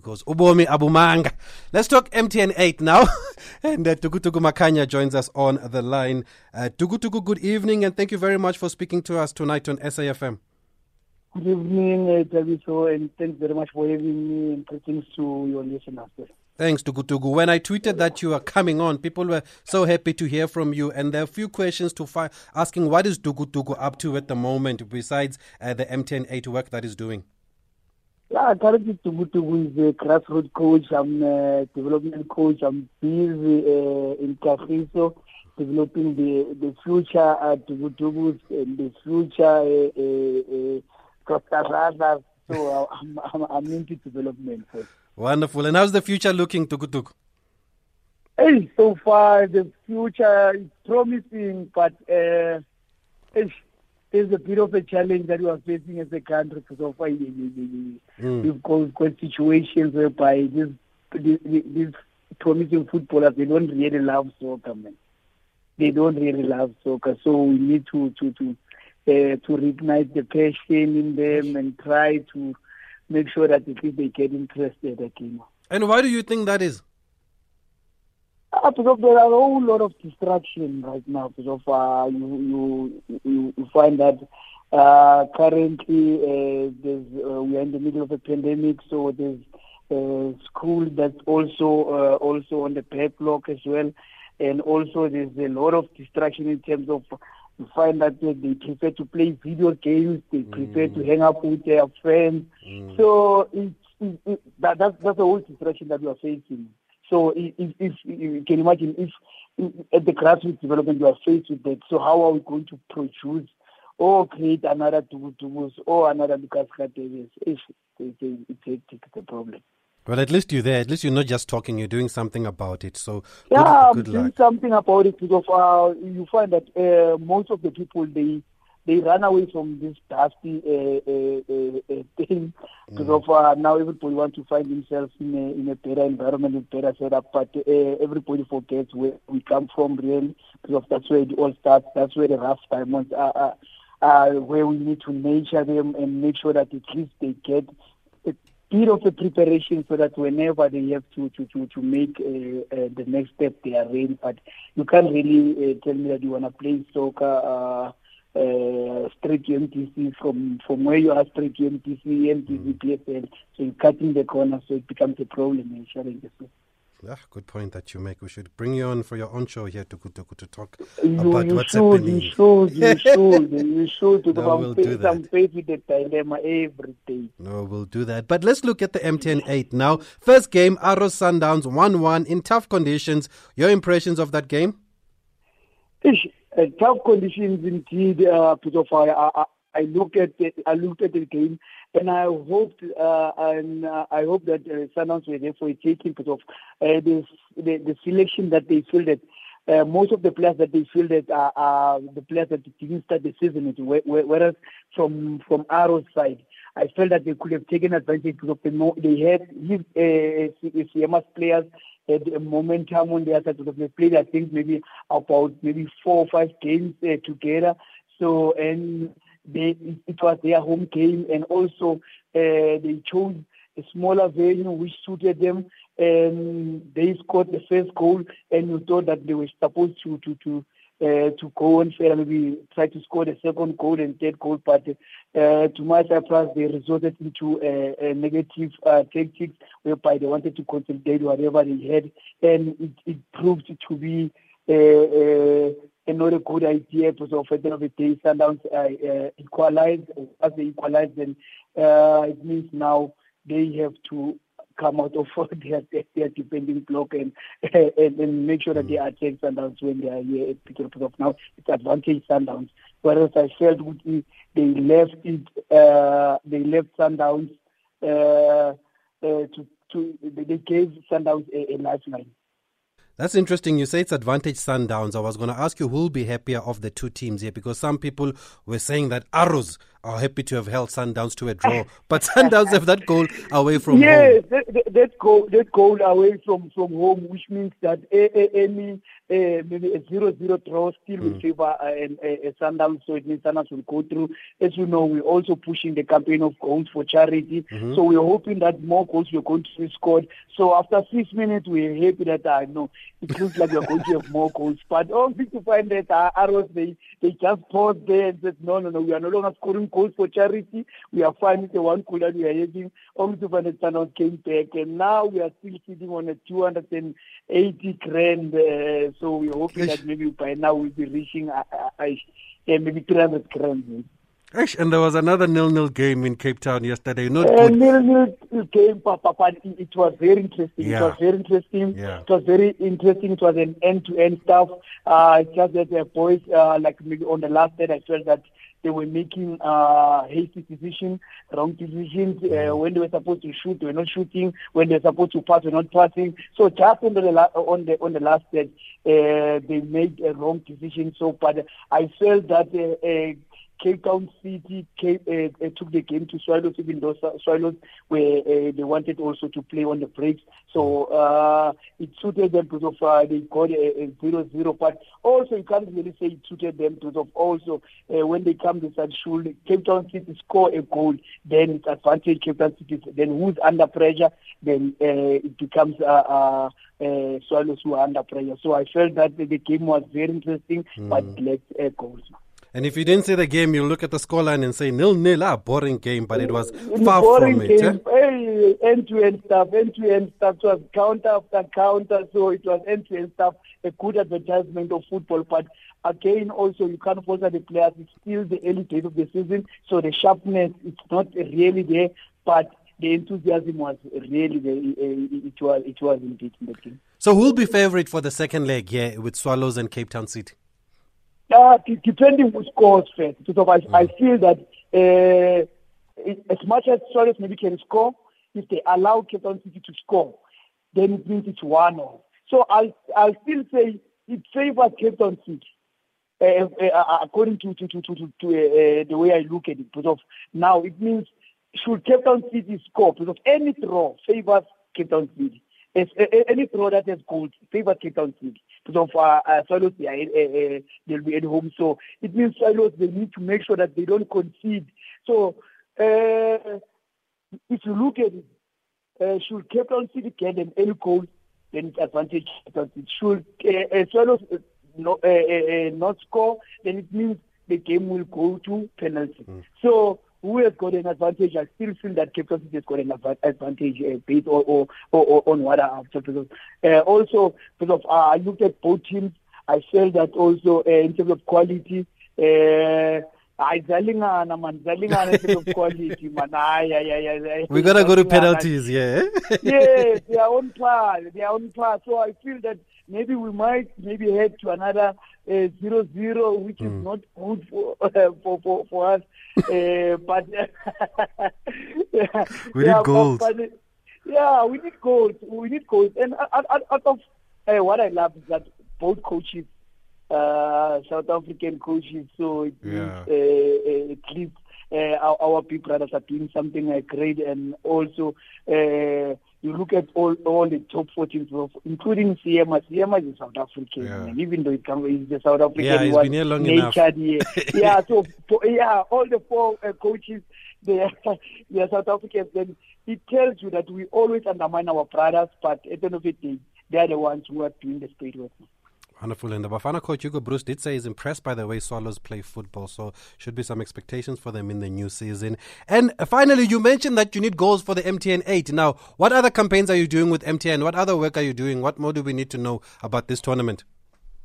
because Ubomi Abumanga. Let's talk MTN 8 now. and uh, Tugutugu Makanya joins us on the line. Uh, Tugutugu, good evening and thank you very much for speaking to us tonight on SAFM. Good evening, uh, Tabiso, and thanks very much for having me and greetings to your listeners. Thanks, Tugutugu. When I tweeted that you are coming on, people were so happy to hear from you, and there are a few questions to fi- asking what is Tugutugu up to at the moment besides uh, the MTN 8 work that is doing. Yeah, I'm currently Tugutugu is a grassroots coach. I'm a development coach. I'm busy uh, in Kagiso developing the the future uh, Tugutugus and the future uh, uh, uh, So I'm, I'm, I'm into development. So. Wonderful. And how's the future looking, Tugutugu? Hey, so far the future is promising, but uh, there's a bit of a challenge that we are facing as a country because of mm. we've got, got situations whereby these, these, these promising footballers they don't really love soccer, man. They don't really love soccer, so we need to to to uh, to reignite the passion in them and try to make sure that at least they get interested again. And why do you think that is? Uh, because there are a whole lot of distraction right now. Because uh, you, you, you find that uh, currently uh, there's, uh, we are in the middle of a pandemic, so there's uh, school that's also uh, also on the backlog as well, and also there's a lot of distraction in terms of you find that they, they prefer to play video games, they prefer mm. to hang out with their friends. Mm. So it's, it, it, that, that's, that's the whole distraction that we are facing. So if, if, you can imagine if, if at the grassroots development you are faced with that, so how are we going to produce or create another Tubus or another Lucas Davis? It's, it's, it's, it's a problem. Well, at least you're there. At least you're not just talking. You're doing something about it. So yeah, good, good doing luck. something about it because uh, you find that uh, most of the people they they run away from this dusty uh, uh, uh, thing because mm. of uh, now everybody wants to find themselves in a in a better environment, a better setup. But everybody forgets where we come from, really, because that's where it all starts. That's where the rough times are. Uh, where we need to nurture them and make sure that at least they get a bit of a preparation so that whenever they have to to to, to make uh, uh, the next step, they are ready. But you can't really uh, tell me that you want to play soccer uh, straight to MDC from from where you are straight to MDC, MDC, PSL. So you're cutting the corner, so it becomes a problem and challenge. Yeah, good point that you make. We should bring you on for your own show here to to, to talk you, about you what's should, happening. You should, you should, you should. To no, we'll do that. with the dilemma every day. No, we'll do that. But let's look at the MTN 8 now. First game, Arrows Sundowns 1 1 in tough conditions. Your impressions of that game? Ish, uh, tough conditions indeed, uh, I, I, I look at the, I looked at the game and I hoped uh, and uh, I hope that uh, Sundowns were there therefore taking because of uh, the, the the selection that they fielded. Uh, most of the players that they fielded are, are the players that didn't start the season. Whereas from from Arrow's side, I felt that they could have taken advantage because of the they had his uh, CMS players had a momentum on their side. Because they played, I think, maybe about maybe four or five games uh, together. So and they, it was their home game, and also uh, they chose a smaller venue which suited them. And they scored the first goal, and we thought that they were supposed to to to uh, to go on fair, maybe try to score the second goal and third goal. But uh, to my surprise, they resorted into a, a negative uh, tactics whereby they wanted to consolidate whatever they had, and it, it proved to be. Uh, uh, not a good idea because of the end of the day, Sundowns uh, uh, equalize. As they equalize, then it means now they have to come out of their, their defending block and, and, and make sure that they are attack Sundowns when they are here at Pick of now. It's advantage Sundowns. Whereas I felt they left it, uh, they left Sundowns uh, uh, to, to, they gave Sundowns a, a lifeline. That's interesting. You say it's advantage Sundowns. I was going to ask you who will be happier of the two teams here because some people were saying that Arrows are happy to have held Sundowns to a draw, but Sundowns have that goal away from yes, home. Yes, that, that, goal, that goal away from, from home, which means that any uh, maybe a zero-zero draw still mm. will favor uh, a, a Sundowns, so it means Sundowns will go through. As you know, we're also pushing the campaign of goals for charity, mm-hmm. so we're hoping that more goals will going to be scored. So after six minutes, we're happy that I uh, know it looks like we're going to have more goals. But only to find that uh, arrows, they, they just paused there and said, no, no, no, we are no longer scoring goals for charity. We are fine with the one that we are having. Only to find that Sundowns came back, and now we are still sitting on a 280 grand. Uh, so we're hoping that maybe by now we'll be reaching uh, uh, maybe 300 grand. And there was another nil-nil game in Cape Town yesterday. Not uh, nil-nil game, Papa, but it was very interesting. Yeah. It was very interesting. Yeah. It was very interesting. It was an end-to-end stuff. Uh, just that the boys, uh, like maybe on the last day, I felt that they were making uh, hasty decisions, wrong decisions. Uh, mm. when they were supposed to shoot, they were not shooting. When they were supposed to pass, they were not passing. So just on the la- on the on the last day, uh, they made a wrong decision. So, but I felt that. Cape Town City came, uh, took the game to Swallows, even though Swallows were uh, they wanted also to play on the breaks. So uh, it suited them because of uh, they got a, a zero zero. But also you can't really say it suited them because of also uh, when they come to such should Cape Town City score a goal, then it's advantage Cape Town City. Then who's under pressure, then uh, it becomes uh, uh, uh, Swallows who are under pressure. So I felt that the, the game was very interesting, mm. but lacked uh, goals. And if you didn't see the game, you look at the scoreline and say nil nil, ah, boring game, but it was far boring from it. Game. Eh? End to end stuff, end to end stuff. It was counter after counter, so it was end to end stuff. A good advertisement of football, but again, also you can't force the players. It's still the early days of the season, so the sharpness it's not really there, but the enthusiasm was really there. It was it was indeed in the game. So who'll be favourite for the second leg here with Swallows and Cape Town City? Uh, depending who scores first. So I, mm. I feel that uh, as much as Swallows maybe can score, if they allow Cape Town City to score, then it means it's one or. So I'll I'll still say it favors Cape Town City. Uh, uh, according to to to to, to, uh, the way I look at it, because of now it means should Cape Town City score because of any draw favors Cape Town City. If, any throw that has goals favors Cape Town City because of uh, uh, Swallows, yeah, uh, uh, they'll be at home. So it means Swallows, they need to make sure that they don't concede. So uh, if you look at it, uh, should Cape Town City get an early goal, then it's advantage Cape Town City. Should Swallows uh, no, uh, uh, not score, then it means the game will go to penalty. Mm. So who has got an advantage? I still feel that Cape Town City has got an advantage uh, based or, or, or, on what I have to uh, Also, because of, uh, I looked at both teams, I felt that also uh, in terms of quality, uh, ayidlalingana man dlalingana in terms of quality man ay ay ay we gotta go to penalties yeah yes they are on par they are on par so i feel that maybe we might maybe head to another uh, zero zero, which mm. is hmm. not good for uh, for, for, for us. uh, but yeah, we need gold. But, but, yeah, we need gold. We need gold. And out, out, out of uh, what I love is that both coaches, uh, South African coaches, so it yeah. uh, at least uh, our, our big brothers are doing something great, and also. You look at all all the top 14 including Siema. Siema is a South African, yeah. and even though it can, he's the South African yeah, he's been here long enough. yeah, yeah. So yeah, all the four uh, coaches they are, they are South Africans. Then it tells you that we always undermine our brothers, but at the end of the day, they are the ones who are doing the spade work. Wonderful. And the Bafana coach Hugo Broos did say he's impressed by the way Swallows play football. So should be some expectations for them in the new season. And uh, finally, you mentioned that you need goals for the MTN 8. Now, what other campaigns are you doing with MTN? What other work are you doing? What more do we need to know about this tournament?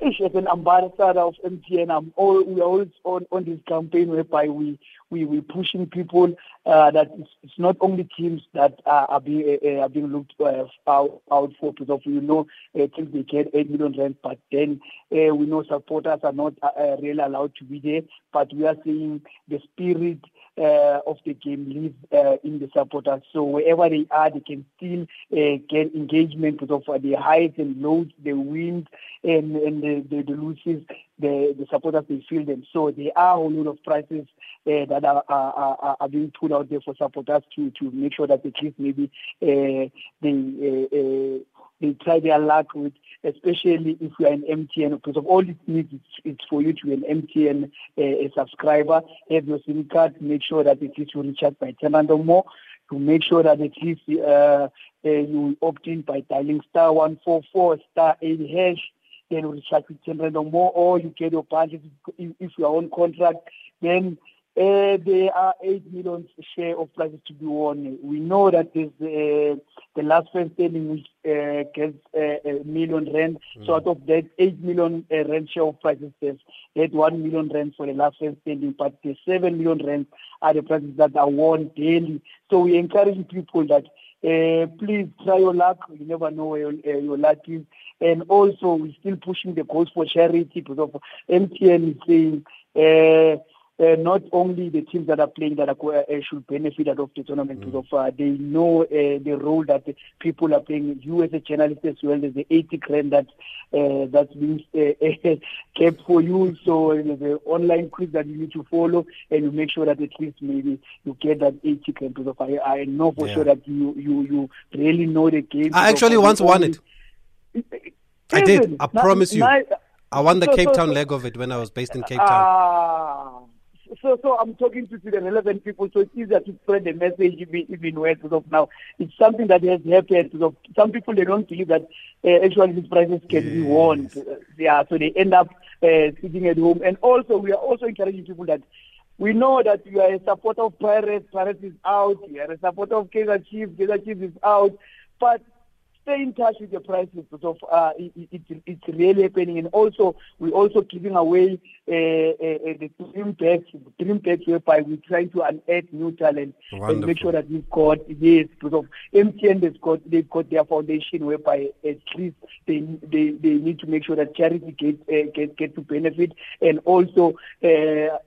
As an ambassador of MTN, I'm all, we're always on, on this campaign whereby we we we pushing people uh, that it's, it's, not only teams that uh, are being uh, are being looked uh, out, out for because we know uh, teams they get eight million rand, but then uh, we know supporters are not really allowed to be there. But we are seeing the spirit uh, of the game live uh, in the supporters. So wherever they are, they can still uh, get engagement because of the highs and lows, the wins and, and the, the, the losses. The, the supporters they feel them. So there are a lot of prices uh, that are, are, are being put out there for supporters to to make sure that at least maybe uh, they uh, uh, they try their luck with, especially if you are an MTN, because of all it needs it's, for you to be an MTN uh, subscriber, have your SIM card, make sure that at least you recharge by 10 rand or more, to make sure that at least uh, you opt in by dialing star 144 star 8 hash, then recharge with 10 rand or more, or you get your budget if you are on contract, then uh, there are 8 million share of prizes to be won. We know that there's uh, the last first standing which uh, gets uh, a million rand. Mm. So out of that 8 million uh, rand share of prizes, there's that 1 million rand for the last first standing, but the 7 million rand are the prizes that are won daily. So we encourage people that uh, please try your luck. You never know where your, uh, your luck is. And also, we're still pushing the cause for charity because of MTN is saying uh, uh, not only the teams that are playing that are, uh, should benefit out of the tournament mm. because of uh, they know uh, the role that the people are playing. You as a journalist as well, there's the 80 grand that uh, that's being uh, kept for you. So there's the online quiz that you need to follow, and you make sure that at least maybe you get that 80 grand because I, I know for yeah. sure that you you you really know the game. I actually once won it. I did. I promise you. I won the Cape Town leg of it when I was based in Cape Town. So so I'm talking to, the relevant people, so it's easier to spread the message even, even worse because of now. It's something that has happened of some people they don't believe that uh, actually these prices can yes. be won. Uh, yeah, so they end up uh, sitting at home. And also we are also encouraging people that we know that you are a supporter of Pirates, Pirates is out, you are a supporter of Kaizer Chiefs, Kaizer Chiefs is out. But stay in touch with the prices because of uh, it, it, it's really happening. And also we're also giving away uh, uh, uh the dream packs dream packs whereby we're trying to add new talent. Wonderful. and make sure that we've got yes because of MTN they've got they've got their foundation whereby at least they they, they need to make sure that charity get uh, get get to benefit. And also uh,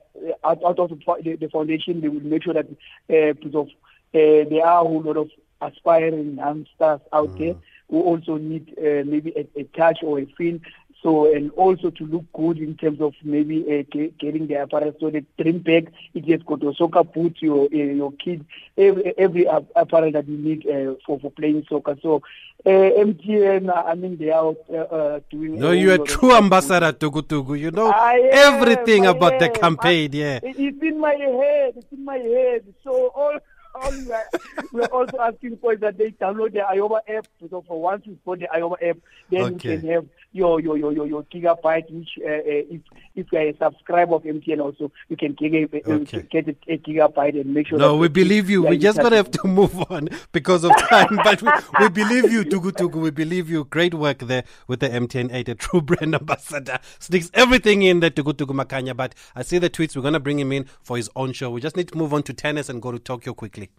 out, out of the, the foundation they will make sure that uh, because of uh, there are a whole lot of aspiring youngsters out mm. there who also need uh, maybe a, a, touch or a feel. So, and also to look good in terms of maybe uh, getting the apparel. So the trim bag, it has got your soccer boots, your uh, your kid, every, every apparel that you need uh, for for playing soccer. So uh, MTN, I mean, they are uh, uh, doing. No, you're a true ambassador, Tugu Tugu. You know everything about the campaign. Yeah, it's in my head. It's in my head. So all all we are, we are also asking for is that they download the Ayoba app. So for once you put the Ayoba app, then okay. you can have your your your your, your gigabyte. Which uh, uh, if if you are a subscriber of MTN, also you can get a, okay. get a, a, gigabyte and make sure. No, we believe you. We just gonna have to move on because of time, but we, we believe you, Tugu Tugu. We believe you. Great work there with the MTN 8, a true brand ambassador. Sneaks everything in there, Tugu Tugu Makanya. But I see the tweets. We're gonna bring him in for his own show. We just need to move on to tennis and go to Tokyo quickly.